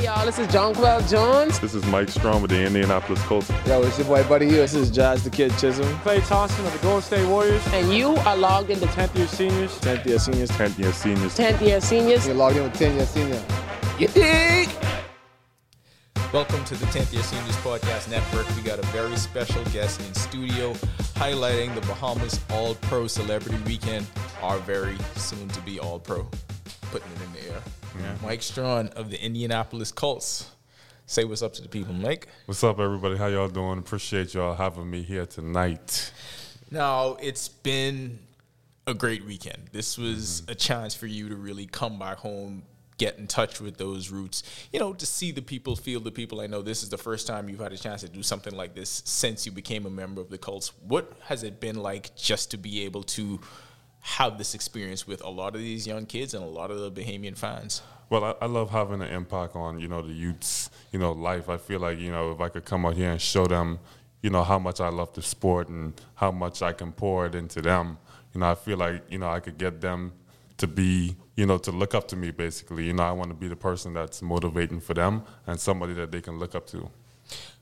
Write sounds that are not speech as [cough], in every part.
Hey y'all, this is Jonquel Jones. This is Mike Strachan with the Indianapolis Colts. Yo, it's your boy Buddy Hield. This is Jazz the Kid Chisholm. Klay Thompson of the Golden State Warriors. And you are logged into 10th year seniors. 10th year seniors. 10th year seniors. 10th year seniors. You're logged in with 10 year senior. You dig? Welcome to the 10th Year Seniors Podcast Network. We got a very special guest in studio highlighting the Bahamas All Pro Celebrity Weekend, our very soon to be All Pro. Putting it in the air. Yeah. Mike Strachan of the Indianapolis Colts. Say what's up to the people, Mike. What's up, everybody? How y'all doing? Appreciate y'all having me here tonight. Now, it's been a great weekend. This was mm-hmm. a chance for you to really come back home, get in touch with those roots, you know, to see the people, feel the people. I know this is the first time you've had a chance to do something like this since you became a member of the Colts. What has it been like just to be able to have this experience with a lot of these young kids and a lot of the Bahamian fans? Well, I, I, love having an impact on you know the youth's you know life. I feel like you know if I could come out here and show them you know how much I love the sport and how much I can pour it into them. You know, I feel like you know I could get them to be, you know, to look up to me basically. You know, I want to be the person that's motivating for them and somebody that they can look up to.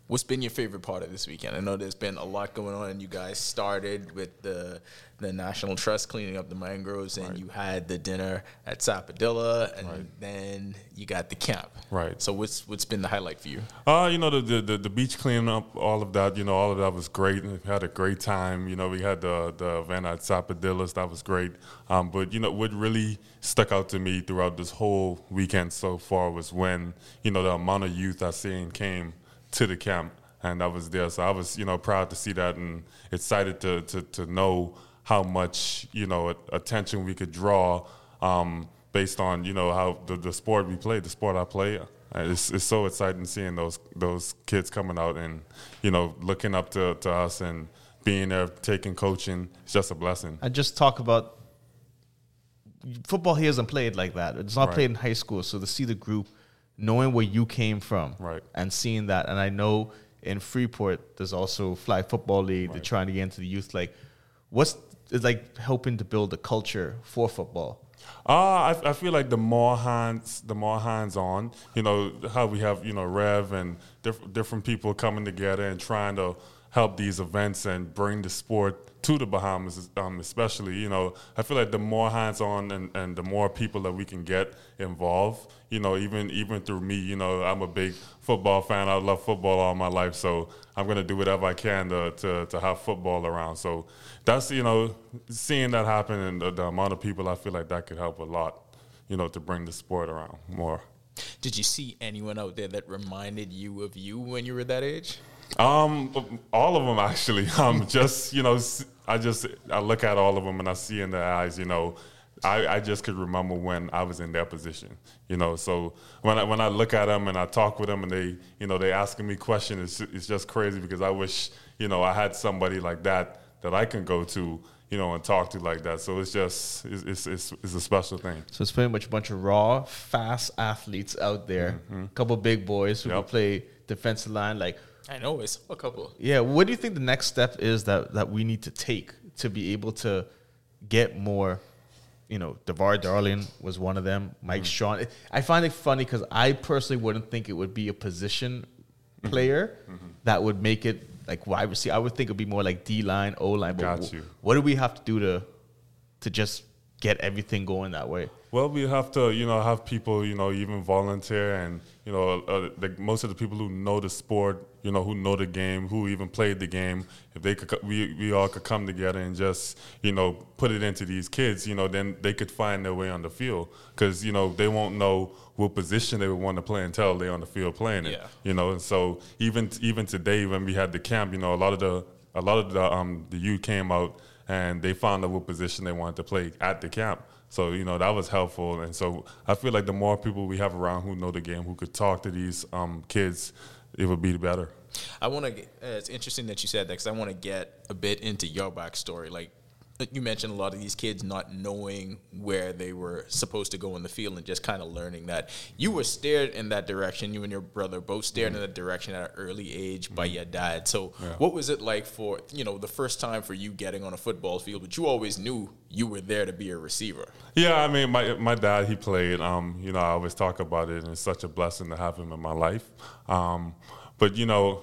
What's been your favorite part of this weekend? I know there's been a lot going on, and you guys started with the the National Trust cleaning up the mangroves, and right. you had the dinner at Sapodilla, and right. then you got the camp. Right. So what's what's been the highlight for you? Uh, you know, the, the the beach cleaning up, all of that. You know, all of that was great. We had a great time. You know, we had the the event at Sapodillas. That was great. Um, but you know, what really stuck out to me throughout this whole weekend so far was when you know the amount of youth I seen came to the camp, and I was there. So I was, you know, proud to see that and excited to to, to know how much you know attention we could draw um, based on you know how the, the sport we play, the sport I play. It's, it's so exciting seeing those those kids coming out and you know looking up to, to us and being there, taking coaching. It's just a blessing. I just talk about football here isn't played like that. It's not right. played in high school. So to see the group knowing where you came from right. and seeing that. And I know in Freeport, there's also Flag Football League. Right. They're trying to get into the youth. Like, what's it's like helping to build a culture for football? Uh, I, I feel like the more hands, the more hands on. You know how we have you know Rev and diff- different people coming together and trying to help these events and bring the sport to the Bahamas, um, especially. You know, I feel like the more hands-on and, and the more people that we can get involved, you know, even even through me, you know, I'm a big football fan. I love football all my life, so I'm gonna do whatever I can to to, to have football around. So that's you know, seeing that happen and the, the amount of people, I feel like that could help a lot, you know, to bring the sport around more. Did you see anyone out there that reminded you of you when you were that age? Um, all of them actually. [laughs] Um, just you know, I just I look at all of them and I see in their eyes, you know, I, I just could remember when I was in their position, you know. So when I when I look at them and I talk with them and they, you know, they asking me questions, it's, it's just crazy because I wish, you know, I had somebody like that that I can go to, you know, and talk to like that. So it's just it's it's, it's a special thing. So it's pretty much a bunch of raw, fast athletes out there, mm-hmm. a couple big boys who yep. can play defensive line, like I know it's a couple. Yeah, what do you think the next step is that that we need to take to be able to get more? You know, Devard Darling was one of them. Mike mm Strachan. I find it funny because I personally wouldn't think it would be a position mm-hmm. player mm-hmm. that would make it like wide receiver. I would think it would be more like D line, O line. But Got you. what do we have to do to to just get everything going that way? Well, we have to, you know, have people, you know, even volunteer, and you know, uh, the, most of the people who know the sport, you know, who know the game, who even played the game, if they could, we we all could come together and just, you know, put it into these kids, you know, then they could find their way on the field, because you know they won't know what position they would want to play until they're on the field playing it, yeah. you know, and so even even today when we had the camp, you know, a lot of the a lot of the um the youth came out and they found out what position they wanted to play at the camp. So you know that was helpful, and so I feel like the more people we have around who know the game, who could talk to these um, kids, it would be better. I want to. Uh, it's interesting that you said that because I want to get a bit into your backstory. Like you mentioned a lot of these kids not knowing where they were supposed to go in the field and just kind of learning that you were steered in that direction. You and your brother both steered in that direction at an early age by your dad. So, what was it like for you know the first time for you getting on a football field? But you always knew you were there to be a receiver. Yeah, I mean, my my dad he played. Um, you know, I always talk about it, and it's such a blessing to have him in my life. Um, but you know,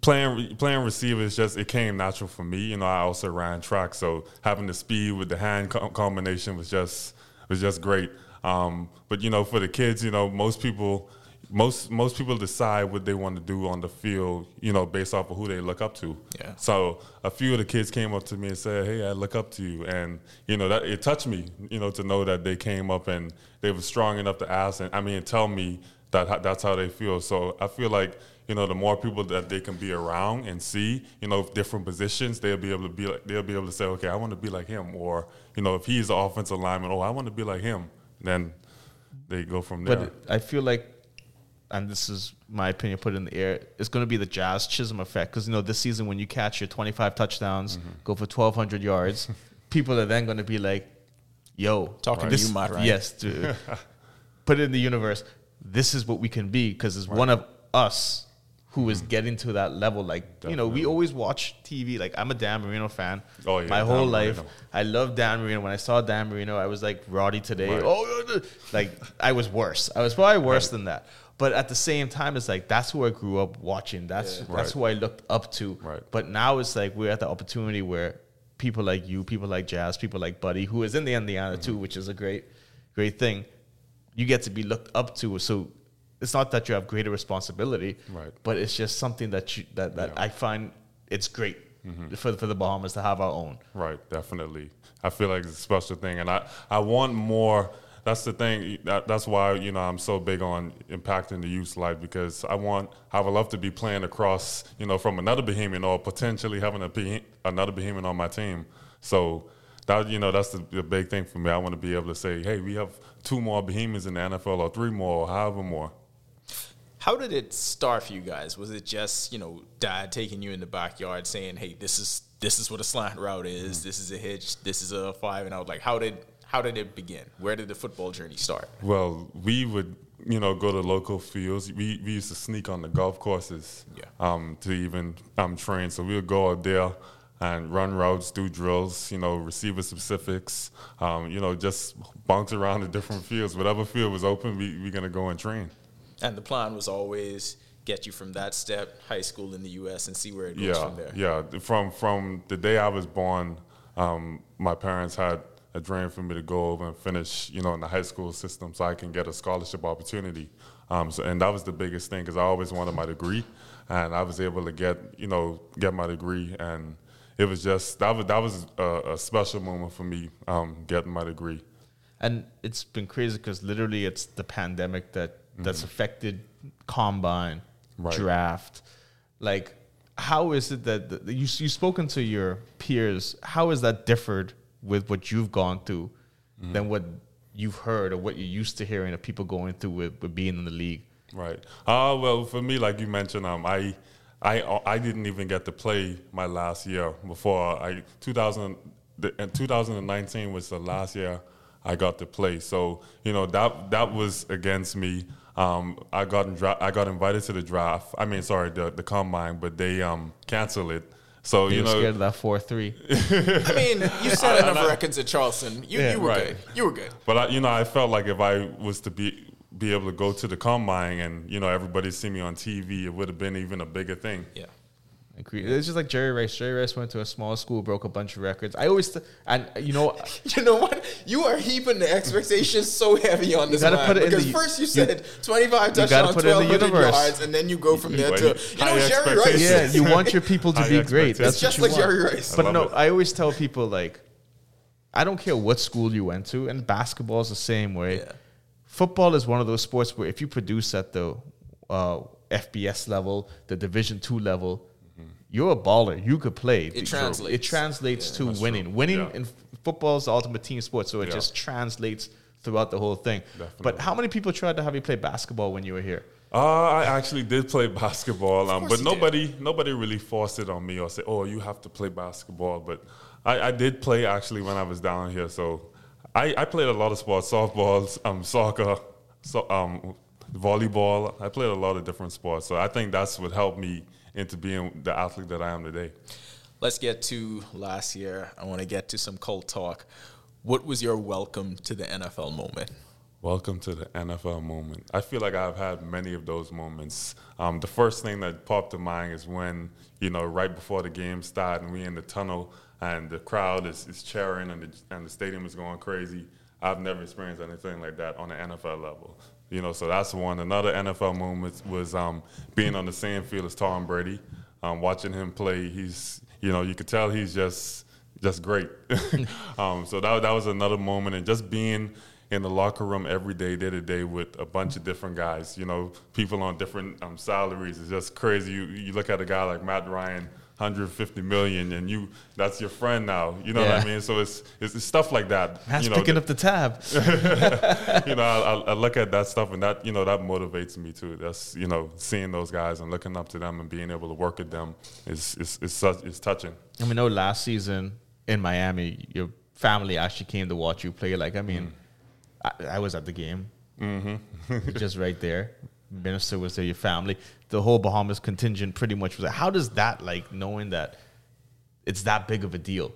playing playing receiver is just it came natural for me. You know, I also ran track, so having the speed with the hand co- combination was just was just great. Um, but you know, for the kids, you know, most people. Most most people decide what they want to do on the field, you know, based off of who they look up to. Yeah. So a few of the kids came up to me and said, "Hey, I look up to you," and you know that it touched me, you know, to know that they came up and they were strong enough to ask and I mean tell me that that's how they feel. So I feel like you know the more people that they can be around and see, you know, different positions, they'll be able to be like they'll be able to say, "Okay, I want to be like him," or you know, if he's an offensive lineman, "Oh, I want to be like him," then they go from there. But I feel like, and this is my opinion, put it in the air. It's going to be the Jazz Chisholm effect because you know this season when you catch your 25 touchdowns, Mm-hmm. go for 1,200 yards, [laughs] people are then going to be like, "Yo, Talking to you, Matt Ryan. Yes, dude. [laughs] put it in the universe. This is what we can be because it's one of us who is getting to that level. Like you know, we. Always watch TV. Like I'm a Dan Marino fan. Oh, yeah, my Dan whole life. Marino. I love Dan Marino. When I saw Dan Marino, I was like Roddy today. Right. Oh, yeah, yeah. like I was worse. I was probably worse than that. But at the same time, it's like that's who I grew up watching. That's that's Right. who I looked up to. Right. But now it's like we're at the opportunity where people like you, people like Jazz, people like Buddy, who is in the Indiana too, Mm-hmm. which is a great, great thing. You get to be looked up to. So it's not that you have greater responsibility, Right. But it's just something that you that, that I find it's great mm-hmm. for for the Bahamas to have our own. Right, definitely. I feel like it's a special thing, and I, I want more. That's the thing. That, that's why you know I'm so big on impacting the youth's life because I want. I would love to be playing across, you know, from another Bahamian or potentially having a another Bahamian on my team. So that you know that's the, the big thing for me. I want to be able to say, hey, we have two more Bahamians in the NFL or three more or however more. How did it start for you guys? Was it just you know dad taking you in the backyard saying, "Hey, this is this is what a slant route is. Mm. This is a hitch. This is a five and out." Like how did how did it begin? Where did the football journey start? Well, we would, you know, go to local fields. We, we used to sneak on the golf courses Yeah. um, to even um, train. So we would go out there and run routes, do drills, you know, receiver specifics, um, you know, just bounce around the different fields. Whatever field was open, we we gonna go and train. And the plan was always get you from that step, high school in the U.S., and see where it goes Yeah, from there. yeah. From from the day I was born, um, my parents had a dream for me to go over and finish, you know, in the high school system, so I can get a scholarship opportunity. Um, so, and that was the biggest thing because I always wanted my degree, and I was able to get, you know, get my degree, and it was just that was that was a, a special moment for me, um, getting my degree. and it's been crazy because literally it's the pandemic that that's affected combine Right. draft like how is it that that you you've spoken to your peers how has that differed with what you've gone through than what you've heard or what you're used to hearing of people going through with, with being in the league Right. Uh, well, for me, like you mentioned, um, I, I, I didn't even get to play my last year before I 2000. The, 2019 was the last year I got to play. So you know that that was against me. Um, I got in dra- I got invited to the draft. I mean, sorry, the the combine, but they um canceled it. So you you know, scared of that 4-3 I mean, you [laughs] set enough records at Charleston. You, Yeah, you were right. good. You were good. But I, you know, I felt like if I was to be be able to go to the combine and you know everybody see me on TV, it would have been even a bigger thing. Yeah. Agree. It's just like Jerry Rice. Jerry Rice went to a small school, broke a bunch of records. I always th- and you know [laughs] You know what? You are heaping the expectations so heavy on this gotta put it in because the- first you you- said 25 gotta touchdowns, put it in the 1,200 yards, and then you go from there to, you know, High Jerry Rice. yeah, you want your people to be great. That's It's just what like want. Jerry Rice. But love no, it. I always tell people like, I don't care what school you went to, and basketball is the same way. Yeah. Football is one of those sports where if you produce at the uh, FBS level, the Division two level, you're a baller. You could play. It translates. It translates to winning. true. Winning Yeah. in football is the ultimate team sport, so it Yeah. just translates throughout the whole thing. But how many people tried to have you play basketball when you were here? Uh, I actually did play [laughs] basketball, um, but you did. nobody nobody really forced it on me or said, "Oh, you have to play basketball." But I, I did play actually when I was down here. So I, I played a lot of sports, softball, [laughs] um, soccer, so, um, volleyball. I played a lot of different sports. So I think that's what helped me into being the athlete that I am today. Let's get to last year. I want to get to some cold talk. What was your welcome to the NFL moment? Welcome to the NFL moment. I feel like I've had many of those moments. Um, the first thing that popped to mind is when, you know, right before the game started and we in the tunnel and the crowd is, is cheering and the, and the stadium is going crazy. I've never experienced anything like that on the NFL level. You know, so that's one. Another NFL moment was um, being on the same field as Tom Brady, um, watching him play. He's, you know, you could tell he's just just great. [laughs] um, so that that was another moment, and just being in the locker room every day, day to day, with a bunch of different guys. You know, people on different um, salaries. It's just crazy. You you look at a guy like Matt Ryan. 150 million and you that's your friend now you know what i mean so it's, it's it's stuff like that That's you know picking up the tab. [laughs] you know, I, I look at that stuff and that, you know, that motivates me too. That's, you know, seeing those guys and looking up to them and being able to work with them is, is, is, such, is touching. I mean, no, last season in Miami, your family actually came to watch you play. Like, I mean, Mm. I, I was at the game, Mm-hmm. just right there. [laughs] Minister was there, your family, the whole Bahamas contingent pretty much was there. How does that, like, knowing that it's that big of a deal?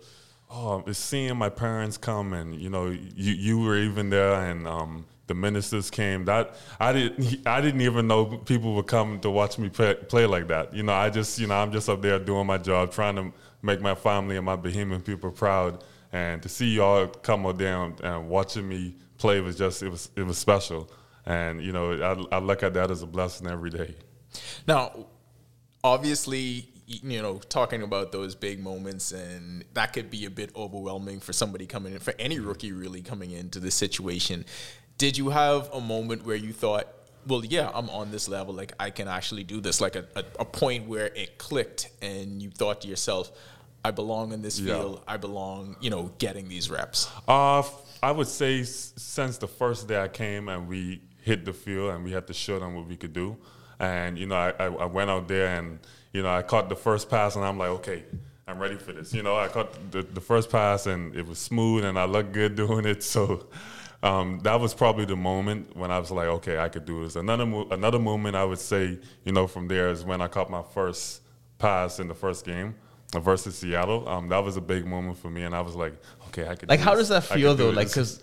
Oh, it's seeing my parents come and, you know, you, you were even there and, um, the ministers came. That I didn't. [laughs] I didn't even know people would come to watch me play, play like that. You know, I just, you know, I'm just up there doing my job, trying to make my family and my Bahamian people proud. And to see y'all come and, and watching me play was just, it was, it was special. And you know, I, I look at that as a blessing every day. Now, obviously, you know, talking about those big moments, and that could be a bit overwhelming for somebody coming in, for any rookie really coming into this situation. Did you have a moment where you thought, well, yeah, I'm on this level, like I can actually do this, like a, a, a point where it clicked and you thought to yourself, I belong in this Yeah. field, I belong, you know, getting these reps? Uh, I would say s- since the first day I came and we hit the field and we had to show them what we could do. And, you know, I, I, I went out there and, you know, I caught the first pass and I'm like, okay, I'm ready for this. You know, I caught the, the first pass and it was smooth and I looked good [laughs] doing it. So um, that was probably the moment when I was like, okay, I could do this. Another, mo- another moment I would say, you know, from there is when I caught my first pass in the first game versus Seattle. Um, that was a big moment for me, and I was like, okay, I could. Like, do how this. does that feel do though? Like, because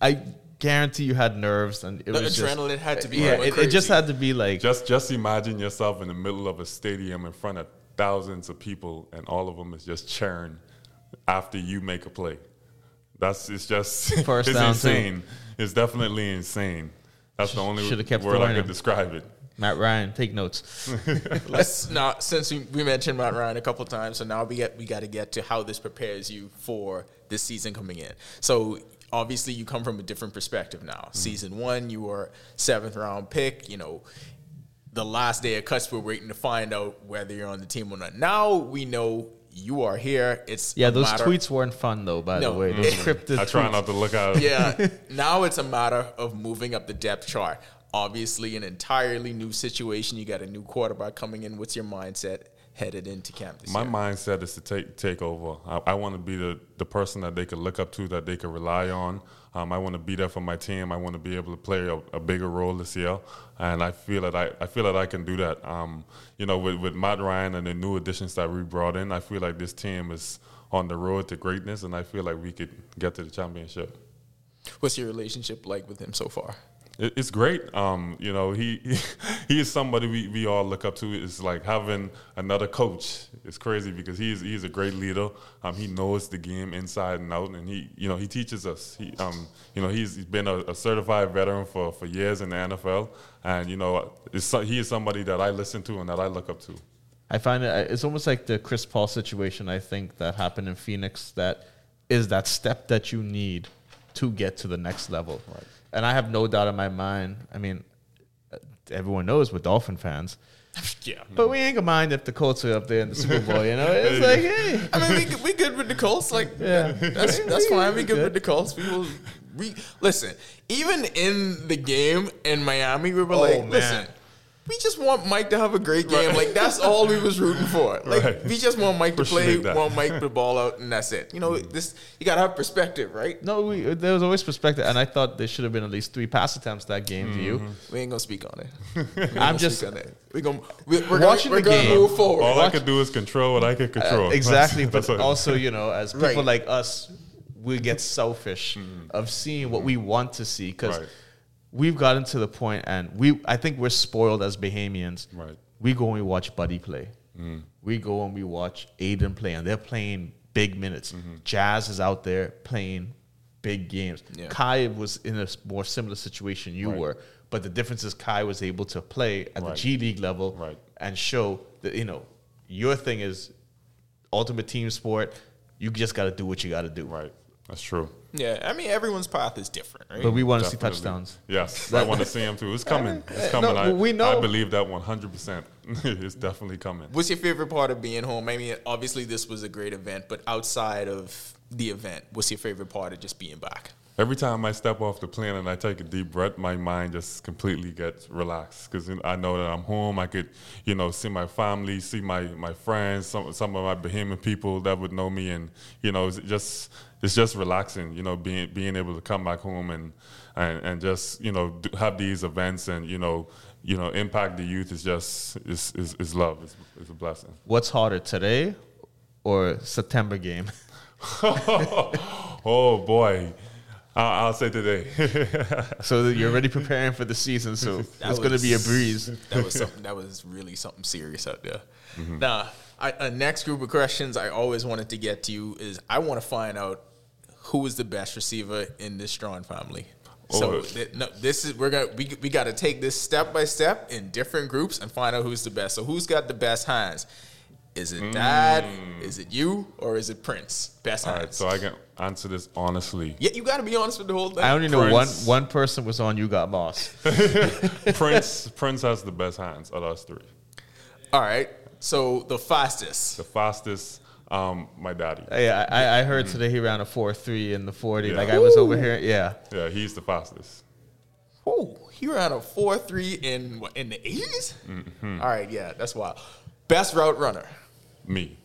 I guarantee you had nerves and it The was adrenaline just, had to be yeah, it, it just had to be like, just just imagine yourself in the middle of a stadium in front of thousands of people, and all of them is just cheering after you make a play. That's it's just [laughs] First it's down, too. insane. It's definitely insane. That's the only Should've kept word I throwing could him. describe it. Matt Ryan, take notes. [laughs] Let's now since we, we mentioned Matt Ryan a couple times, so now we get we got to get to how this prepares you for this season coming in. So obviously you come from a different perspective now. Season one, you were seventh round pick. You know, the last day of cuts, we're waiting to find out whether you're on the team or not. Now we know you are here. It's Yeah, a those matter- tweets weren't fun though. By No. the way, those Mhm. cryptid. I try tweets. not to look at yeah. [laughs] Now it's a matter of moving up the depth chart. Obviously, an entirely new situation. You got a new quarterback coming in. What's your mindset headed into camp this My year? mindset is to take take over. I, I want to be the, the person that they could look up to, that they could rely on. Um, I want to be there for my team. I want to be able to play a, a bigger role this year, and I feel that I, I feel that I can do that. Um, you know, with, with Matt Ryan and the new additions that we brought in, I feel like this team is on the road to greatness, and I feel like we could get to the championship. What's your relationship like with him so far? It- It's great. Um, you know, he [laughs] he is somebody we, we all look up to. It's like having another coach. It's crazy because he's he's a great leader. Um, he knows the game inside and out, and he you know he teaches us. He um you know he's, he's been a, a certified veteran for, for years in the NFL, and you know it's, he is somebody that I listen to and that I look up to. I find it. It's almost like the Chris Paul situation. I think that happened in Phoenix. That is that step that you need to get to the next level. Right. And I have no doubt in my mind. I mean, uh, everyone knows we're Dolphin fans. [laughs] Yeah. But we ain't gonna mind if the Colts are up there in the Super Bowl. You know, it's [laughs] like, hey, I mean, we good- we good with the Colts. Like, [laughs] Yeah. that's that's fine. We good Good. with the Colts. We will. We listen. Even in the game in Miami, we were Oh, like, man. listen. We just want Mike to have a great game. Like that's all we was rooting for. Like Right. we just want Mike to play, that. want Mike to ball out, and that's it. You know, mm. this you gotta have perspective, right? No, we, uh, there was always perspective, and I thought there should have been at least three pass attempts that game to you. Mm-hmm. We ain't gonna speak on it. [laughs] We I'm gonna just- on it. We gonna we, we're Watching gonna, we're the gonna game, move forward. All I could do is control what I could uh, control. Uh, exactly, [laughs] That's- but that's also, you know, as people Right. like us, we get selfish mm. of seeing what we want to see because Right. We've gotten to the point, and we I think we're spoiled as Bahamians. Right. We go and we watch Buddy play. Mm. We go and we watch Ayton play, and they're playing big minutes. Mm-hmm. Jazz is out there playing big games. Yeah. Kai was in a more similar situation you Right. were, but the difference is Kai was able to play at the G League level Right. and show that you know your thing is ultimate team sport. You just got to do what you got to do. Right. That's true. yeah, I mean everyone's path is different, right? But we want to see touchdowns. Yes, [laughs] I want to see him too. It's coming. [laughs] It's no, coming. I, we know. I believe that 100%. [laughs] it's definitely coming. What's your favorite part of being home? I mean, obviously this was a great event, but outside of the event, what's your favorite part of just being back? Every time I step off the plane and I take a deep breath, my mind just completely gets relaxed because I know that I'm home. I could, you know, see my family, see my, my friends, some some of my Bahamian people that would know me, and you know, it's just it's just relaxing. You know, being being able to come back home and and, and just you know have these events and you know you know impact the youth is just is is, is love. It's, it's a blessing. What's harder today or September game? [laughs] oh boy, I'll, I'll say today. [laughs] so that you're already preparing for the season, so That it's going to be a breeze. That was something. That was really something serious out there. Mm-hmm. Now, I, a next group of questions I always wanted to get to you is I want to find out who is the best receiver in this Strachan family. So Oh. th- no, this is we're gonna we, we got to take this step by step in different groups and find out who's the best. So who's got the best hands? Is it Dad? Is it you? Or is it Prince? Best Mm. All hands. right, so I can answer this honestly. yeah, you got to be honest with the whole thing. I only know one Prince. one person was on You Got Boss. [laughs] Prince [laughs] Prince has the best hands of us three. All right. So the fastest. The fastest, um, my daddy. Yeah, I, I heard today he ran a four three in the forty. Yeah. Like I was over here. Yeah, Yeah, he's the fastest. Oh, he ran a four three in what in the 80s Mm-hmm. All right, yeah, that's wild. Best route runner. Me.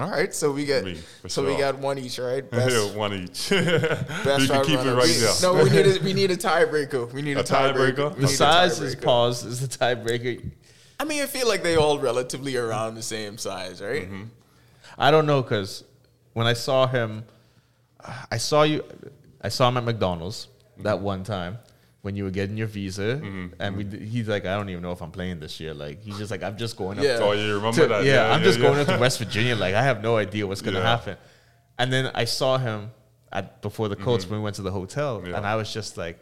All right, so we got Me, for so we got one each, right? [laughs] Best, One each. [laughs] best you can keep runner. it right we, there. No, we need a we need a [laughs] tiebreaker. We need a, A tiebreaker. tiebreaker? The need a size is tiebreaker. pause is the tiebreaker. I mean, I feel like they all relatively around the same size, right? Mm-hmm. I don't know because when I saw him, I saw you. I saw him at McDonald's that one time when you were getting your visa, and we. He's like, I don't even know if I'm playing this year. Like he's just like, I'm just going up. Yeah. to- Oh, you remember to- that? Yeah, I'm yeah, just yeah. going into West Virginia. Like I have no idea what's gonna Yeah. happen. And then I saw him at before the Colts when we went to the hotel, Mm-hmm. Yeah. and I was just like,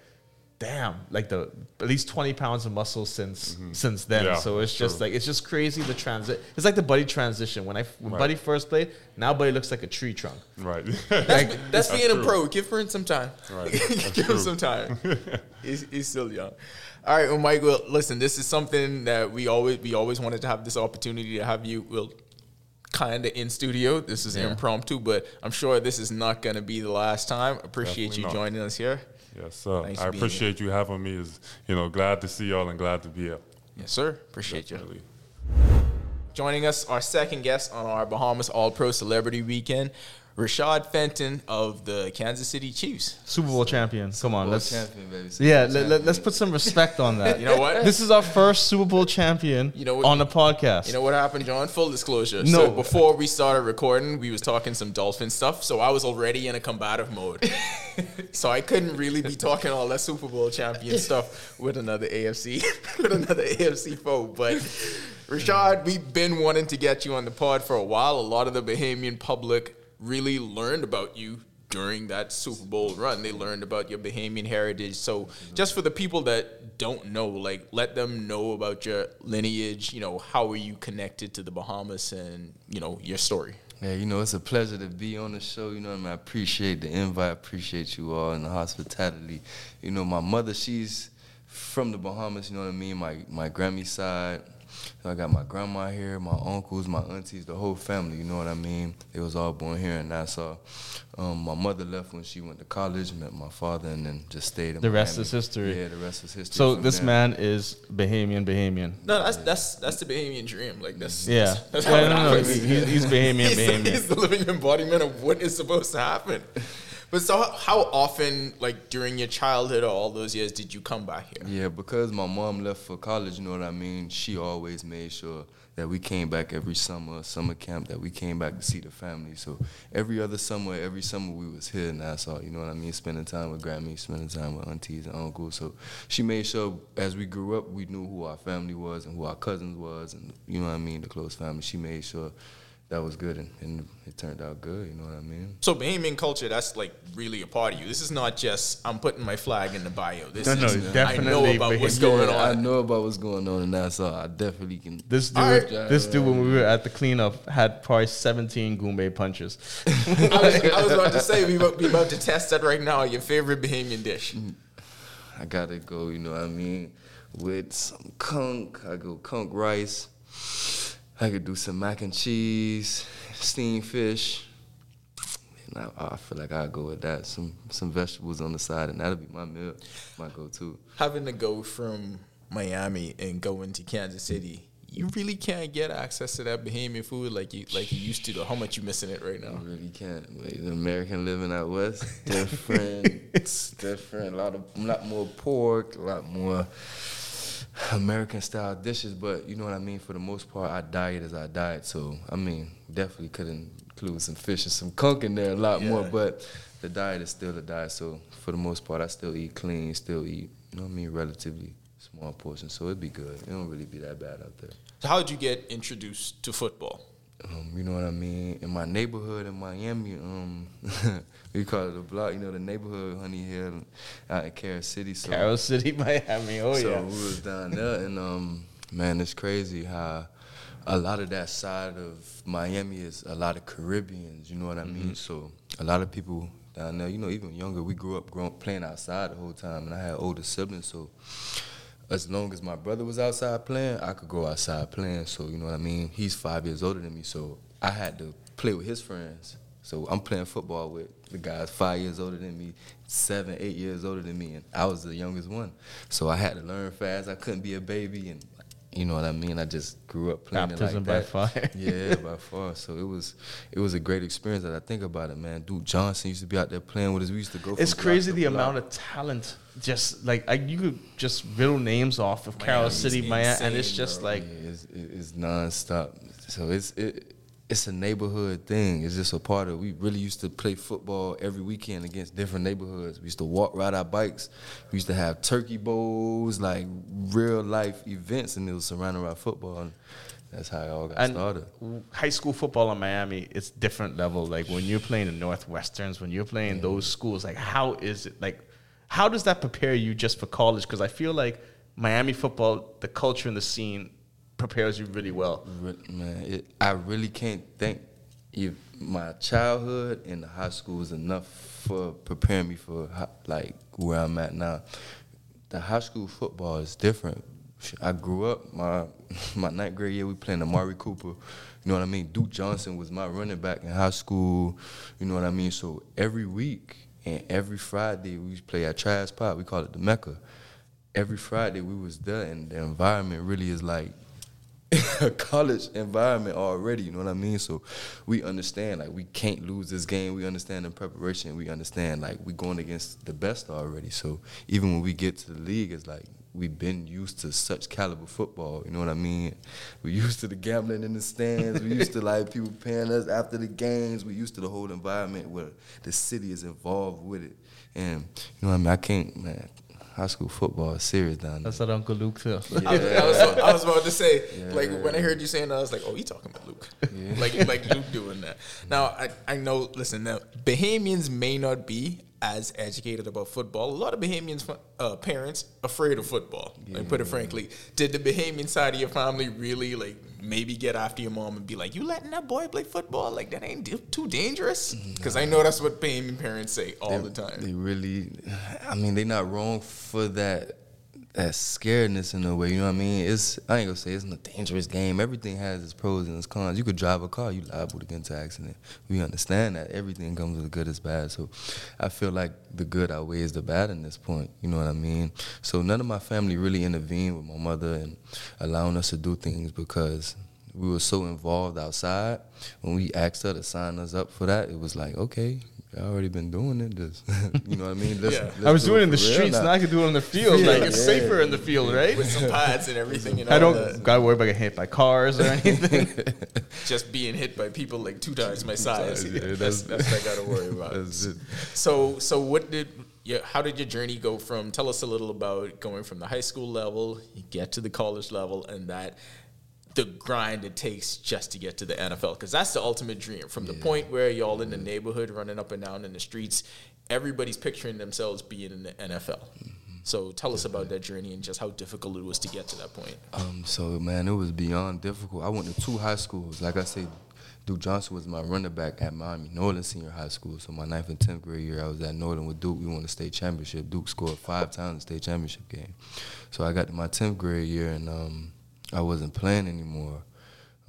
damn, like the at least 20 pounds of muscle since since then. Mm-hmm. Yeah, so it's just true. like it's just crazy the transit. It's like the Buddy transition when I when Right. Buddy first played. Now Buddy looks like a tree trunk. Right. [laughs] That's, that's being a pro. Give him some time. Right, [laughs] Give that's him some time. [laughs] he's, he's still young. All right, well, Mike. Well, listen. This is something that we always we always wanted to have this opportunity to have you. Will kind of in studio. This is Yeah. impromptu, but I'm sure this is not going to be the last time. Appreciate Definitely you not. joining us here. Yes, sir. Nice I appreciate you having me. Is you know glad to see y'all and glad to be here. Yes, sir. Appreciate you. Joining us, our second guest on our Bahamas All Pro Celebrity Weekend, Rashad Fenton of the Kansas City Chiefs. Super Bowl champion. Come on, Bowl let's champion, baby. Super yeah, Bowl let, champion. us put some respect on that. [laughs] You know what? This is our first Super Bowl champion You know what- on the podcast. You know what happened, John? Full disclosure. No. So before we started recording, we was talking some dolphin stuff. So I was already in a combative mode. [laughs] so I couldn't really be talking all that Super Bowl champion stuff with another AFC [laughs] with another AFC foe. But Rashad, we've been wanting to get you on the pod for a while. A lot of the Bahamian public really learned about you during that Super Bowl run. They learned about your Bahamian heritage. So just for the people that don't know, like let them know about your lineage, you know, how are you connected to the Bahamas and, you know, your story. Yeah, you know, it's a pleasure to be on the show. You know, I, mean? I appreciate the invite. I appreciate you all and the hospitality. You know, my mother, she's from the Bahamas. You know what I mean? My my Grammy side, So I got my grandma here, my uncles, my aunties, the whole family. You know what I mean? They was all born here in Nassau. Um, my mother left when she went to college, met my father, and then just stayed in The rest Miami. is history. Yeah, the rest is history. So this there. man is Bahamian, Bahamian. No, that's that's that's the Bahamian dream. Like that's Yeah. That's, that's Yeah, how it no, no, he's- he's Bahamian, [laughs] he's, Bahamian. he's the living embodiment of what is supposed to happen. But so, how- often, like during your childhood or all those years, did you come back here? Yeah, because my mom left for college, you know what I mean? She always made sure that we came back every summer, summer camp, that we came back to see the family. So every other summer, every summer we was here in Nassau, you know what I mean? Spending time with Grammy, spending time with aunties and uncles. So she made sure as we grew up, we knew who our family was and who our cousins was and, you know what I mean, the close family. She made sure that was good and, and it turned out good, you know what I mean? So Bahamian culture, that's like really a part of you. This is not just I'm putting my flag in the bio. This No, no, is I know definitely about what's going Yeah, I on. know about what's going on in Nassau. I definitely can. This dude, All right. this dude, when we were at the cleanup, had probably 17 Goombay punches. [laughs] I, was, I was about to [laughs] say we about, we about to test that right now. Your favorite Bahamian dish? I gotta go, you know what I mean, with some conch. I go conch rice. I could do some mac and cheese, steamed fish. And I, I feel like I'd go with that. Some some vegetables on the side, and that'll be my meal, my go-to. Having to go from Miami and going to Kansas City, you really can't get access to that Bahamian food like you like you used to. Though, how much you missing it right now? I really can't. Like, the American living out west, different. [laughs] it's different. A lot of, a lot more pork, a lot more American style dishes. But you know what I mean. For the most part, I diet as I diet. So I mean, definitely couldn't include some fish and some conch in there a lot more. But the diet is still a diet. So for the most part, I still eat clean. Still eat. You know what I mean. Relatively small portions. So it'd be good. It don't really be that bad out there. So how did you get introduced to football? Um, you know what I mean? In my neighborhood in Miami, um, [laughs] we call it the block. You know the neighborhood, Honey Hill, out in Carol City. So, Carol City, [laughs] Miami. Oh, so yeah. So we was down there, and um, man, it's crazy how a lot of that side of Miami is a lot of Caribbeans. You know what I mean? So a lot of people down there, you know, even younger, we grew up growing, playing outside the whole time, and I had older siblings, so as long as my brother was outside playing, I could go outside playing. So you know what I mean. He's five years older than me, so I had to play with his friends. So I'm playing football with the guys five years older than me, seven, eight years older than me, and I was the youngest one. So I had to learn fast. I couldn't be a baby, and you know what I mean. I just grew up playing it Baptism like by that. fire. [laughs] yeah, by far. So it was it was a great experience. That I think about it, man. Duke Johnson used to be out there playing with us. We used to go. It's crazy the block. amount of talent. Just like I, you could just riddle names off of Carol City, Miami, and it's just bro. like Yeah, it's, it- it's nonstop. So it's it, it's a neighborhood thing. It's just a part of. We really used to play football every weekend against different neighborhoods. We used to walk, ride our bikes. We used to have turkey bowls, like real life events, and it was surrounded around football. And that's how it all got and started. high school football in Miami, it's different level. Like when you're playing the Northwesterns, when you're playing those schools, like how is it? Like how does that prepare you just for college? Because I feel like Miami football, the culture and the scene prepares you really well. Man, it, I really can't think if my childhood and the high school is enough for preparing me for like where I'm at now. The high school football is different. I grew up my [laughs] my ninth grade year. We playing Amari Cooper. You know what I mean? Duke Johnson was my running back in high school. You know what I mean? So every week and every Friday we play at Traz Powell. We call it the Mecca. Every Friday we was there, and the environment really is like [laughs] a college environment already, you know what I mean? So we understand like we can't lose this game. We understand the preparation. We understand like we going against the best already. So even when we get to the league, it's like we've been used to such caliber football. You know what I mean? We used to the gambling in the stands. We used to [laughs] like people paying us after the games. We used to the whole environment where the city is involved with it. And you know what I mean? I can't man. High school football is serious down there. That's what Uncle Luke says. I, was, I, was, I was about to say, like when I heard you saying that, I was like, oh, you talking about Luke, [laughs] like like Luke doing that. Now I, I know. Listen, now Bahamians may not be as educated about football. A lot of Bahamians uh, parents afraid of football. Like put it frankly, did the Bahamian side of your family really like maybe get after your mom and be like, you letting that boy play football? Like that ain't di- too dangerous? Because I know that's what Bahamian parents say all the time. They really, I mean, they're not wrong for that that scaredness in a way. You know what I mean? It's I ain't gonna say it's a dangerous game. Everything has its pros and its cons. You could drive a car, you liable to get into accident. We understand that everything comes with good as bad. So I feel like the good outweighs the bad in this point. You know what I mean? So none of my family really intervened with my mother and allowing us to do things because we were so involved outside. When we asked her to sign us up for that, it was like, okay, I already been doing it. Just, [laughs] you know what I mean? Let's, Yeah. let's I was do doing it in the streets, now. now I can do it on the field. Yeah, like it's yeah. safer in the field, right? with some pads and everything. You know, I don't gotta worry about getting hit by cars or anything. [laughs] just being hit by people like two times my size. Yeah, that's, that's- that's what I got to worry [laughs] about. That's it. So, so what did yeah? How did your journey go from? Tell us a little about going from the high school level, you get to the college level, and that the grind it takes just to get to the NFL because that's the ultimate dream. From the point where y'all in the neighborhood running up and down in the streets, everybody's picturing themselves being in the NFL. So tell us about that journey and just how difficult it was to get to that point. Um, so man, it was beyond difficult. I went to two high schools. Like I said, Duke Johnson was my running back at Miami Norland Senior High School. So my ninth and tenth grade year, I was at Norland with Duke. We won the state championship. Duke scored five times in the state championship game. So I got to my tenth grade year and um, I wasn't playing anymore.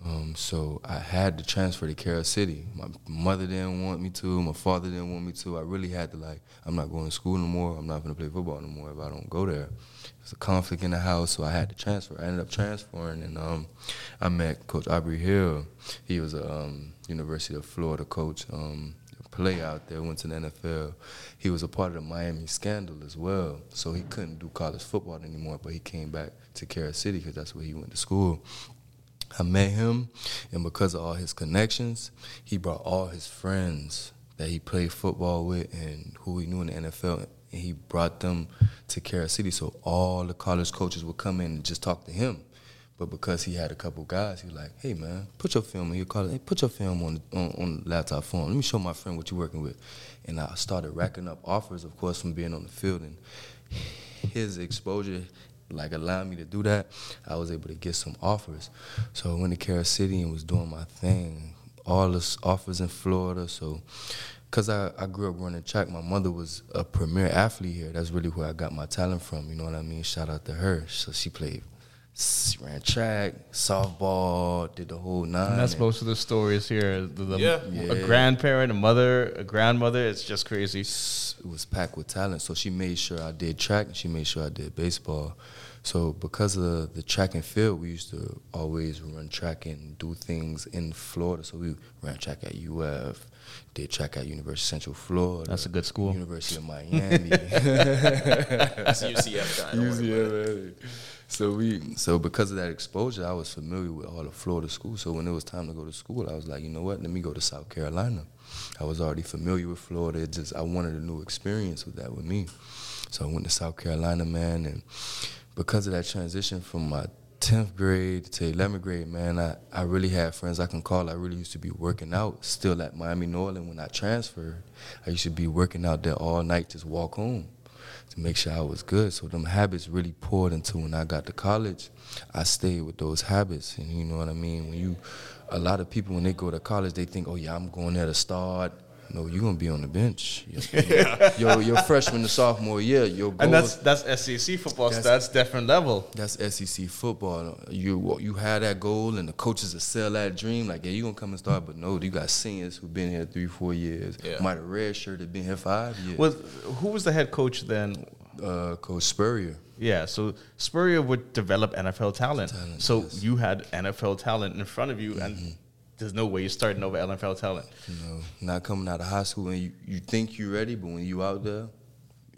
Um, so I had to transfer to Carol City. My mother didn't want me to. My father didn't want me to. I really had to like, I'm not going to school no more. I'm not going to play football no more if I don't go there. There's a conflict in the house, so I had to transfer. I ended up transferring, and um, I met Coach Aubrey Hill. He was a um, University of Florida coach. Um, play out there, went to the NFL. He was a part of the Miami scandal as well, so he couldn't do college football anymore. But he came back to Carol City because that's where he went to school. I met him, and because of all his connections, he brought all his friends that he played football with and who he knew in the NFL, and he brought them to Carol City. So all the college coaches would come in and just talk to him. But because he had a couple guys, he was like, "Hey man, put your film in your college. Hey, put your film on on, on the laptop phone. Let me show my friend what you're working with." And I started racking up offers, of course, from being on the field and his exposure like allowed me to do that, I was able to get some offers. So I went to Carol City and was doing my thing. All the offers in Florida. So, cause I, I grew up running track, my mother was a premier athlete here. That's really where I got my talent from. You know what I mean? Shout out to her. So she played, ran track, softball, did the whole nine. And that's and- most of the stories here. The, the- Yeah. A Yeah. grandparent, a mother, a grandmother. It's just crazy. it was packed with talent. So she made sure I did track and she made sure I did baseball. So because of the track and field, we used to always run track and do things in Florida. So we ran track at UF, did track at University of Central Florida. That's a good school. University of Miami. [laughs] That's UCF guy. [laughs] don't worry about it. So we so because of that exposure, I was familiar with all the Florida schools. So when it was time to go to school, I was like, you know what? Let me go to South Carolina. I was already familiar with Florida. It just I wanted a new experience with that with me. So I went to South Carolina, man, and because of that transition from my 10th grade to 11th grade, man, I, I really had friends I can call. I really used to be working out still at Miami Norland when I transferred. I used to be working out there all night, just walk home to make sure I was good. So them habits really poured into when I got to college. I stayed with those habits, and you know what I mean. When you, a lot of people when they go to college, they think, oh yeah, I'm going there to start. No, you're gonna be on the bench. [laughs] yeah. Your, your freshman to sophomore year, your goal And that's that's SEC football. So That's- that's different level. that's SEC football. You you had that goal, and the coaches will sell that dream. Like, yeah, you gonna come and start, but no, you got seniors who've been here three, four years. Yeah. Might have red shirt have been here five years. Was who was the head coach then? uh, Coach Spurrier? Yeah, so Spurrier would develop NFL talent. Talent, so yes. you had NFL talent in front of you, and there's no way you're starting over NFL talent. No, not coming out of high school and you, you think you're ready, but when you out there,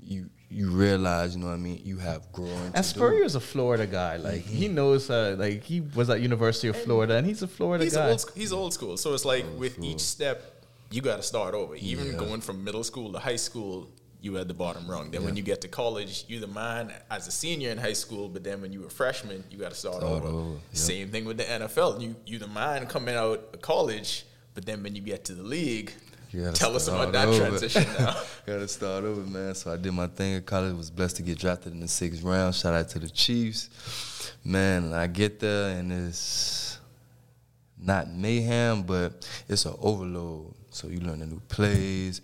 you you realize, you know what I mean, you have growing. to And do. Spurrier's a Florida guy. Like he knows, uh, like he was at University of Florida, and he's a Florida He's guy. old. sc- He's old school. So it's like with each step, you got to start over. Even Yeah. going from middle school to high school, you had the bottom rung. Then when you get to college, you the man as a senior in high school, but then when you were a freshman, you got to start, Start over. over, yeah. Same thing with the NFL. You you the man coming out of college, but then when you get to the league, tell us about that over. transition now. [laughs] Gotta start over, man. So I did my thing at college. Was blessed to get drafted in the sixth round. Shout out to the Chiefs, man. I get there and it's not mayhem, but it's an overload. So you learn the new plays.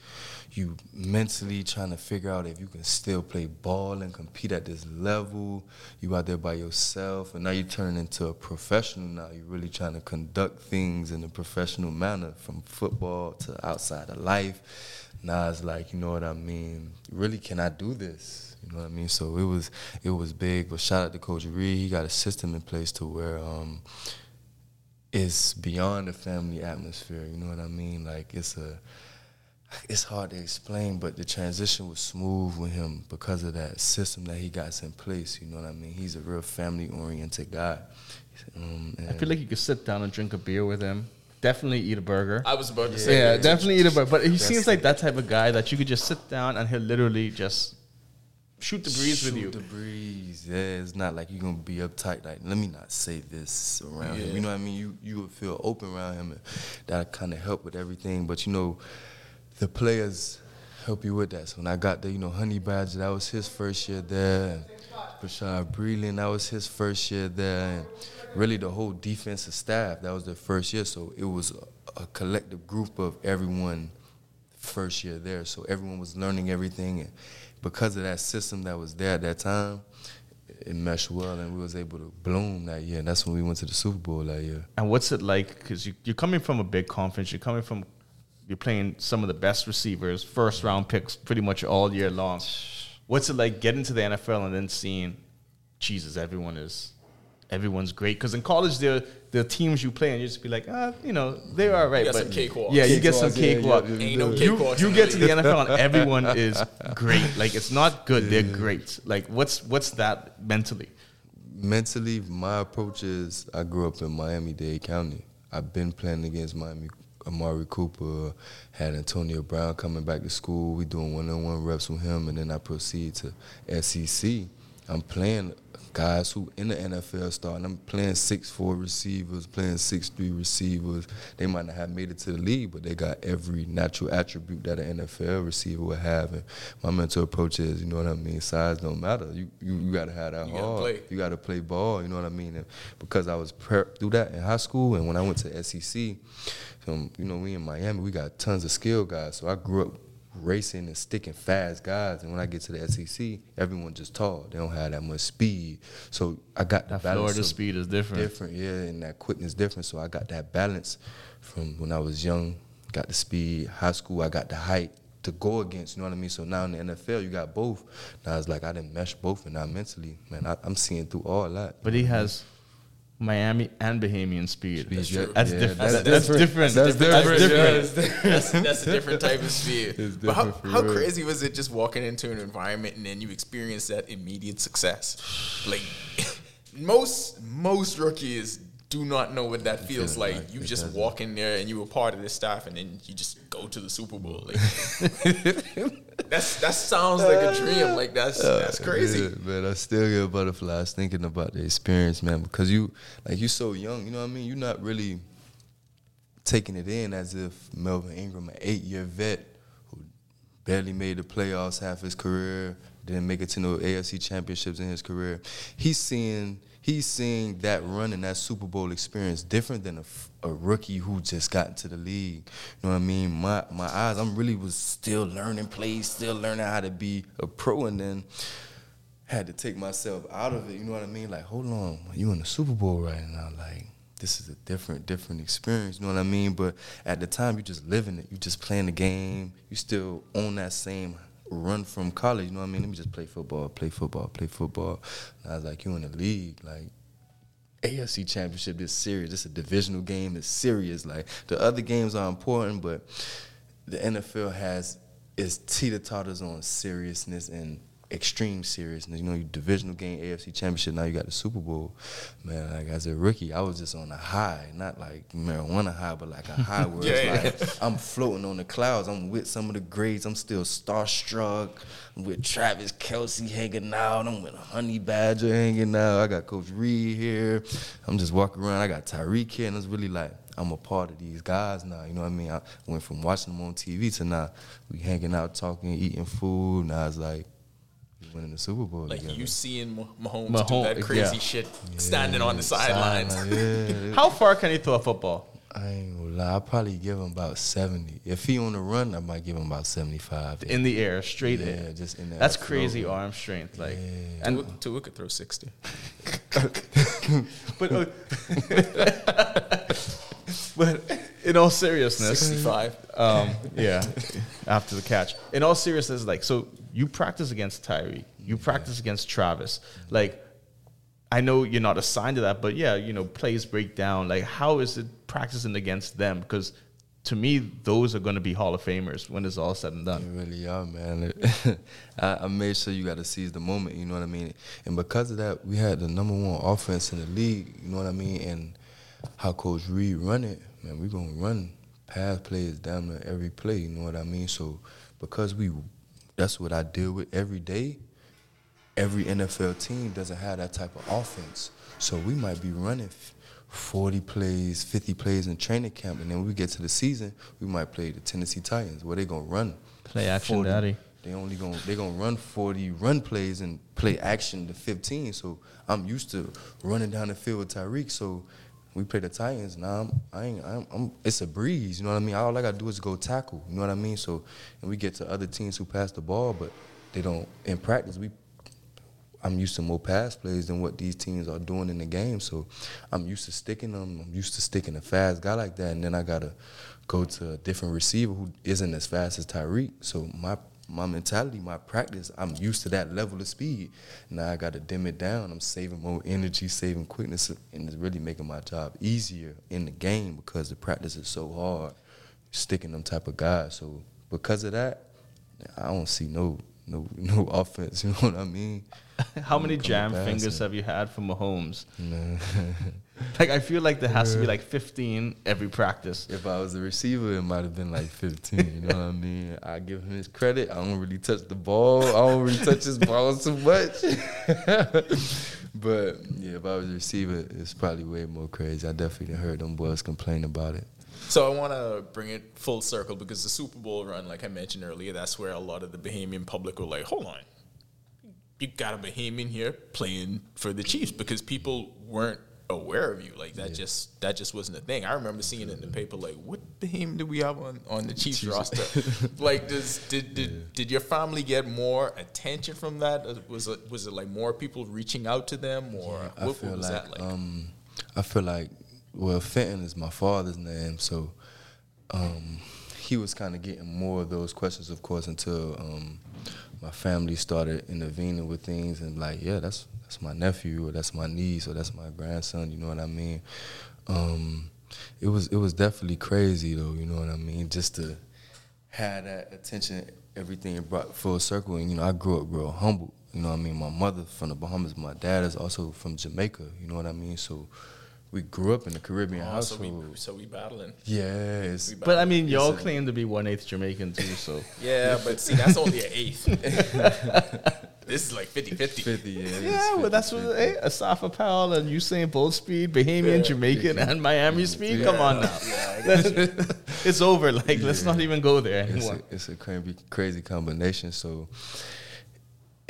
You mentally trying to figure out if you can still play ball and compete at this level. You out there by yourself, and now you turn into a professional. Now you're really trying to conduct things in a professional manner, from football to outside of life. Now it's like, you know what I mean? Really, can I do this? You know what I mean? So it was it was big. But shout out to Coach Reid. He got a system in place to where. Um, it's beyond the family atmosphere. You know what I mean? Like it's a, it's hard to explain, but the transition was smooth with him because of that system that he got in place. You know what I mean? He's a real family oriented guy. Um, I feel like you could sit down and drink a beer with him. Definitely eat a burger. I was about to say, yeah, that. definitely eat a burger. But he seems like that type of guy that you could just sit down and he'll literally just shoot the breeze with you. Shoot the breeze. Yeah, it's not like you're gonna be uptight. Like, let me not say this around him. You know what I mean? You you would feel open around him, that kind of help with everything. But you know, the players help you with that. So when I got the you know Honey Badger, that was his first year there. And Bashaud Breeland, that was his first year there. And really the whole defensive staff, that was their first year. So it was a, a collective group of everyone first year there. So everyone was learning everything. And because of that system that was there at that time, it meshed well and we was able to bloom that year. And that's when we went to the Super Bowl that year. And what's it like? Because you, you're coming from a big conference. You're coming from, you're playing some of the best receivers, first round picks, pretty much all year long. What's it like getting to the NFL and then seeing, Jesus, everyone is, everyone's great? Because in college, there the teams you play and you just be like, ah, you know, they're all right. You get but some cakewalks. Yeah, you get some Cakewalks, yeah, cakewalk. yeah, Ain't no You, cakewalks. you in get to the. NFL and everyone [laughs] is great. Like it's not good, they're great. Like what's what's that mentally? Mentally, my approach is I grew up in Miami Dade County. I've been playing against Miami. Amari Cooper had Antonio Brown coming back to school. We doing one-on-one reps with him, and then I proceed to SEC. I'm playing guys who in the NFL starting. I'm playing six four receivers, playing six three receivers. They might not have made it to the league, but they got every natural attribute that an NFL receiver would have. And my mental approach is, you know what I mean. Size don't matter. You you, you got to have that You gotta hard. You got to play ball. You know what I mean. And because I was prepped through that in high school, and when I went to SEC, um, you know, we in Miami, we got tons of skill guys. So I grew up racing and sticking fast guys. And when I get to the SEC, everyone just tall. They don't have that much speed. So I got the That balance Florida speed is different. different, yeah, and that quickness different. So I got that balance from when I was young. Got the speed. High school, I got the height to go against. You know what I mean? So now in the NFL, you got both. Now it's like I didn't mesh both, and now mentally, man, I, I'm seeing through all that. But he has Miami and Bahamian speed. That's true. That's Yeah, different. that's That's, that's different. That's That's different. That's, that's a different type of speed. But how, how crazy was it just walking into an environment and then you experience that immediate success? Like [laughs] most most rookies do not know what that feels like. like You it just doesn't. walk in there and you were part of the staff and then you just go to the Super Bowl. Like [laughs] that's that sounds like a dream. Uh, like that's that's crazy. Yeah, man, I still get butterflies thinking about the experience, man. Because you, like, you so young. You know what I mean? You're not really taking it in as if Melvin Ingram, an eight-year vet who barely made the playoffs half his career, didn't make it to no AFC championships in his career. He's seeing he's seeing that run and that Super Bowl experience different than a rookie who just got into the league. You know what I mean? My my eyes, I'm really was still learning plays, still learning how to be a pro, and then had to take myself out of it. You know what I mean? Like, hold on, you in the Super Bowl right now? Like, this is a different, different experience. You know what I mean? But at the time, you just living it. You just playing the game. You still on that same run from college. You know what I mean? Let me just play football, play football, play football. And I was like, you in the league, like. AFC Championship is serious. It's a divisional game. It's serious. Like the other games are important, but the NFL has its teeter totters on seriousness and extreme seriousness. You know, you divisional game, AFC Championship. Now you got the Super Bowl. Man, like as a rookie, I was just on a high, not like marijuana high, but like a [laughs] high where Yeah, it's like I'm floating on the clouds. I'm with some of the greats. I'm still starstruck. I'm with Travis Kelce hanging out. I'm with Honey Badger hanging out. I got Coach Reid here. I'm just walking around. I got Tyreek here, and it's really like I'm a part of these guys now. You know what I mean? I went from watching them on TV to now we hanging out, talking, eating food. Now it's like winning the Super Bowl. Like together. you seeing Mah- Mahomes, do that crazy yeah. shit standing on the sidelines. Sideline, [laughs] yeah. How far can he throw a football? I ain't gonna lie. I probably give him about seventy. If he on the run, I might give him about seventy-five. in the air, straight yeah, in. just in there. That's crazy arm strength. Like, and Tua, Tua could throw 60. [laughs] [laughs] but uh, but in all seriousness, 65. um, yeah, [laughs] after the catch. In all seriousness, like, so you practice against Tyree, you practice against Travis. Like, I know you're not assigned to that, but yeah, you know, plays break down. Like, how is it practicing against them? Because to me, those are going to be Hall of Famers when it's all said and They done. really are, man. [laughs] I, I made sure you got to seize the moment. You know what I mean? And because of that, we had the number one offense in the league. You know what I mean? And how Coach Reid run it, man, we're gonna run pass plays down to every play. You know what I mean? So because we, that's what I deal with every day. Every NFL team doesn't have that type of offense. So we might be running 40 plays, 50 plays in training camp, and then when we get to the season, we might play the Tennessee Titans, where they gonna run Play action, daddy. They only gonna they gonna run 40 run plays and play action to 15. So I'm used to running down the field with Tyreek. So we play the Titans. Now I'm, I ain't I'm, I'm it's a breeze. You know what I mean? All I gotta do is go tackle. You know what I mean? So and we get to other teams who pass the ball, but they don't in practice. We I'm used to more pass plays than what these teams are doing in the game. So I'm used to sticking them. I'm used to sticking a fast guy like that, and then I gotta go to a different receiver who isn't as fast as Tyreek. So my my mentality, my practice, I'm used to that level of speed. Now I gotta dim it down. I'm saving more energy, saving quickness, and it's really making my job easier in the game because the practice is so hard, sticking them type of guys. So because of that, I don't see no no [laughs] no offense. You know what I mean? How many jam fingers have you had from Mahomes? [laughs] Nah. [laughs] Like I feel like there has to be like 15 every practice. If I was a receiver, it might have been like 15. You know what I mean? I give him his credit. I don't really touch the ball. I don't really touch his ball too much. [laughs] but yeah, if I was a receiver, it's probably way more crazy. I definitely heard them boys complain about it. So I want to bring it full circle because the Super Bowl run, like I mentioned earlier, that's where a lot of the Bahamian public were like, hold on. You got a Bahamian here playing for the Chiefs because people weren't aware of you. Like that just that just wasn't a thing. I remember seeing it in the paper like, what Bahamian do we have on, on the Chiefs roster? [laughs] like does did did, did your family get more attention from that? Uh, Was it was it like more people reaching out to them or I what, what was like, that like? um, I feel like, well, Fenton is my father's name, so um, he was kind of getting more of those questions, of course, until um, my family started intervening with things and like, yeah, that's that's my nephew or that's my niece or that's my grandson. You know what I mean? Um, it was it was definitely crazy though. You know what I mean? Just to have that attention, everything brought full circle. And you know, I grew up real humble. You know what I mean? My mother from the Bahamas. My dad is also from Jamaica. You know what I mean? So we grew up in the Caribbean Oh, so household. we so we battling. Yes. it's, We But I mean, y'all Listen. claim to be one eighth Jamaican too, so [laughs] Yeah, but see, that's only an eighth. [laughs] this is like 50 50. 50, yeah. it's yeah. Well, that's 50. what hey, Asafa Powell and Usain Bolt speed, Bahamian, Jamaican, and Miami speed. Come on now, [laughs] it's over. Like, let's not even go there It's anymore. a, it's a crazy, crazy combination. So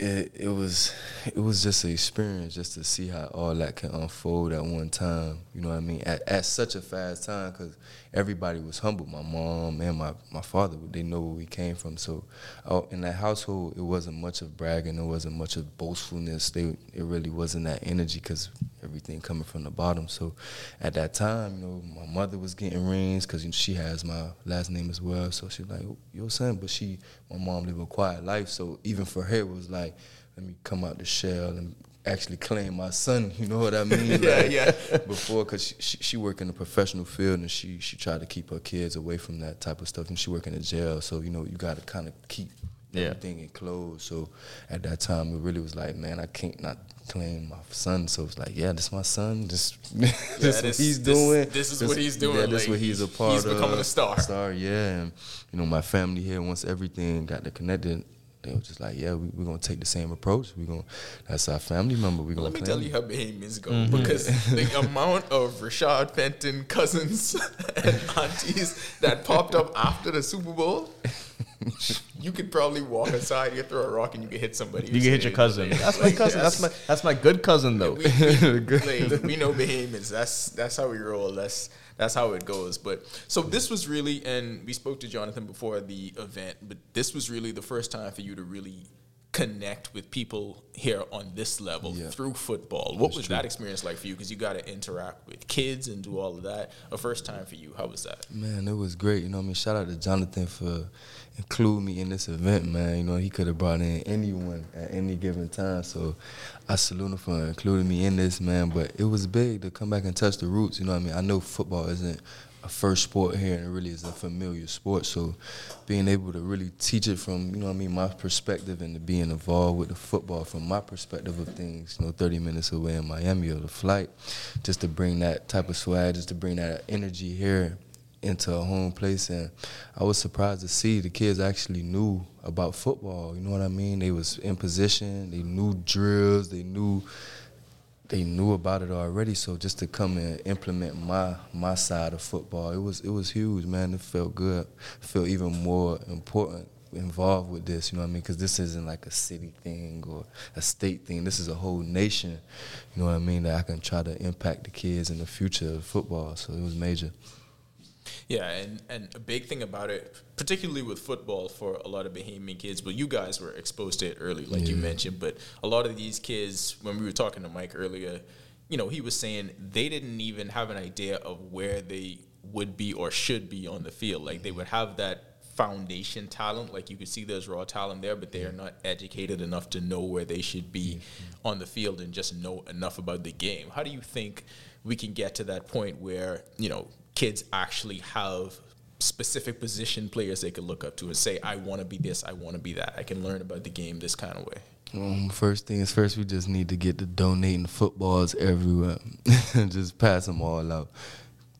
it it was it was just an experience just to see how all that can unfold at one time. You know what I mean? At, at such a fast time because everybody was humble. My mom and my, my father, they know where we came from. So uh, in that household, it wasn't much of bragging. It wasn't much of boastfulness. They it really wasn't that energy because everything coming from the bottom. So at that time, you know, my mother was getting rings because she has my last name as well. So she's like, your son, but she, my mom lived a quiet life. So even for her, it was like, let me come out the shell and actually claim my son. You know what I mean? [laughs] Yeah, Like, yeah. Before, cause she, she she work in the professional field and she she tried to keep her kids away from that type of stuff. And she work in a jail, so you know you got to kind of keep Yeah. everything enclosed. So at that time, it really was like, man, I can't not claim my son. So it's like, yeah, this my son. This [laughs] this what this- he's this- doing. this is what he's doing. Yeah, this Like, what he's a he's part of. He's becoming a star. Star, yeah. And you know, my family here once everything got to connected. They were just like, yeah, we, we're gonna take the same approach. We're gonna, that's our family member. We're gonna Let me tell you how Bahamians go Mm-hmm. because [laughs] the amount of Rashad Fenton cousins [laughs] and aunties that popped up after the Super Bowl, [laughs] You could probably walk aside, you throw a rock, and you could hit somebody. You can hit your cousin. That's my cousin. That's my that's my good cousin though. we, we, [laughs] like, we know Bahamians. That's that's how we roll. That's that's how it goes. But so this was really, and we spoke to Jonathan before the event, but this was really the first time for you to really connect with people here on this level Yeah. through football. What was that experience like for you? Because you got to interact with kids and do all of that. A first time for you. How was that? Man, it was great. You know what I mean? Shout out to Jonathan for including me in this event, man. You know, he could have brought in anyone at any given time. So I salute him for including me in this, man. But it was big to come back and touch the roots. You know what I mean? I know football isn't a first sport here and it really is a familiar sport. So being able to really teach it from, you know what I mean, my perspective and to being involved with the football from my perspective of things, you know, 30 minutes away in Miami or the flight, just to bring that type of swag, just to bring that energy here into a home place and I was surprised to see the kids actually knew about football. You know what I mean? They was in position, they knew drills, they knew they knew about it already. So just to come and implement my my side of football, it was it was huge, man. It felt good. It felt even more important involved with this. You know what I mean? Because this isn't like a city thing or a state thing. This is a whole nation. You know what I mean? That I can try to impact the kids in the future of football. So it was major. Yeah, and, and a big thing about it, particularly with football for a lot of Bahamian kids, but you guys were exposed to it early, like you mentioned. But a lot of these kids, when we were talking to Mike earlier, you know, he was saying they didn't even have an idea of where they would be or should be on the field. Like they would have that foundation talent, like you could see there's raw talent there, but they are not educated enough to know where they should be on the field and just know enough about the game. How do you think we can get to that point where, you know, kids actually have specific position players they could look up to and say, I want to be this, I want to be that. I can learn about the game this kind of way. Um, first things first, we just need to get the donating footballs everywhere. [laughs] just pass them all out.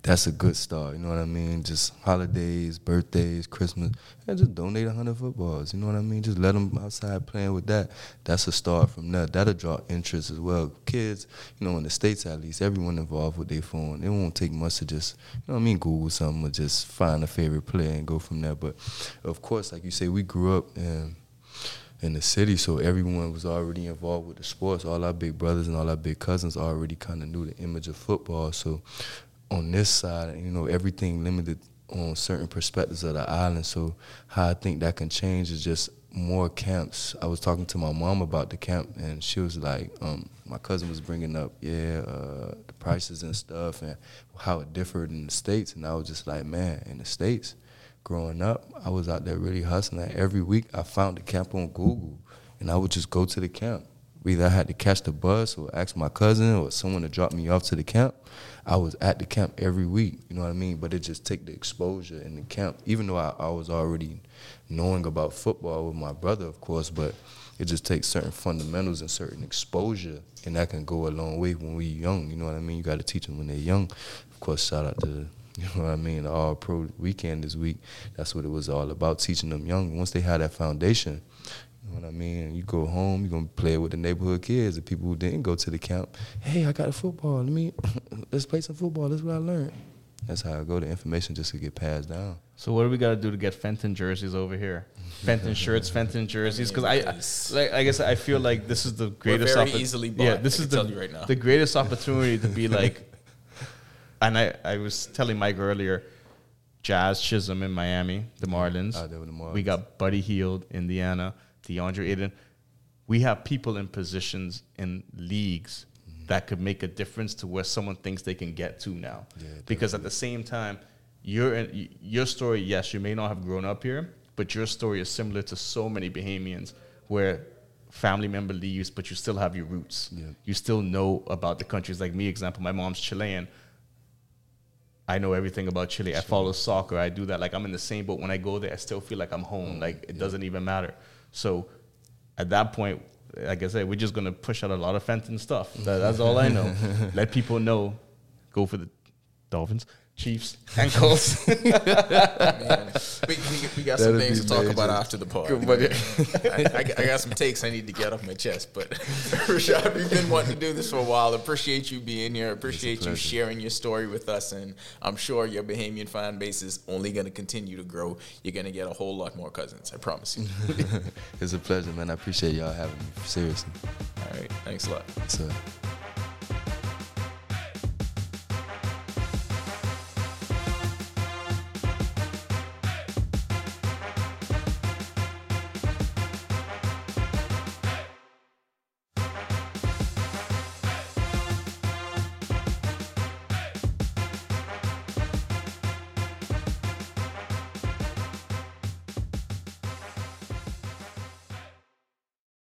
That's a good start. You know what I mean? Just holidays, birthdays, Christmas, and just donate a hundred footballs. You know what I mean? Just let them outside playing with that. That's a start from there. That'll draw interest as well. Kids, you know, in the states at least, everyone involved with their phone. It won't take much to just, you know what I mean, Google something or just find a favorite player and go from there. But of course, like you say, we grew up and in the city, so everyone was already involved with the sports. All our big brothers and all our big cousins already kind of knew the image of football. So on this side, you know, everything limited on certain perspectives of the island. So how I think that can change is just more camps. I was talking to my mom about the camp, and she was like, um, my cousin was bringing up, yeah, uh, the prices and stuff, and how it differed in the states, and I was just like, man, in the states growing up, I was out there really hustling. Every week, I found the camp on Google, and I would just go to the camp. Either I had to catch the bus or ask my cousin or someone to drop me off to the camp. I was at the camp every week, you know what I mean? But it just take the exposure in the camp, even though I, I was already knowing about football with my brother, of course, but it just takes certain fundamentals and certain exposure, and that can go a long way when we young, you know what I mean? You got to teach them when they're young. Of course, shout out to [laughs] you know what I mean? All Pro weekend this week. That's what it was all about, teaching them young. Once they have that foundation, you know what I mean? You go home, you're gonna play with the neighborhood kids, the people who didn't go to the camp. Hey, I got a football. Let me [laughs] let's play some football. That's what I learned. That's how I go. The information just to get passed down. So what do we got to do to get Fenton jerseys over here? Fenton shirts, Fenton jerseys. Because I, I, like, I guess I feel like this is the greatest. very oppo- easily Yeah, this I is can the tell you right now. the greatest opportunity to be like. [laughs] And I, I was telling Mike earlier, Jazz Chisholm in Miami, the Marlins. Oh, Out there with the Marlins. We got Buddy Hield, Indiana, DeAndre Ayton. We have people in positions in leagues that could make a difference to where someone thinks they can get to now. because at the same time, your your story, yes, you may not have grown up here, but your story is similar to so many Bahamians where family member leaves, but you still have your roots. Yeah. You still know about the countries. Like me, example, my mom's Chilean. I know everything about Chile. I follow soccer. I do that. Like I'm in the same boat. When I go there, I still feel like I'm home. Oh, like it doesn't even matter. So at that point, like I said, we're just gonna push out a lot of Fenton stuff. That, that's [laughs] all I know. Let people know. Go for the Dolphins. Chiefs and Colts. [laughs] We, we, we got some That'd things to talk major. about after the pod. Good buddy. [laughs] I, I, got- I got some takes I need to get off my chest, but [laughs] Rashad, we've been wanting to do this for a while. Appreciate you being here. Appreciate you sharing your story with us, and I'm sure your Bahamian fan base is only going to continue to grow. You're going to get a whole lot more cousins. I promise you. it's a pleasure, man. I appreciate y'all having me. Seriously. All right, thanks a lot. So.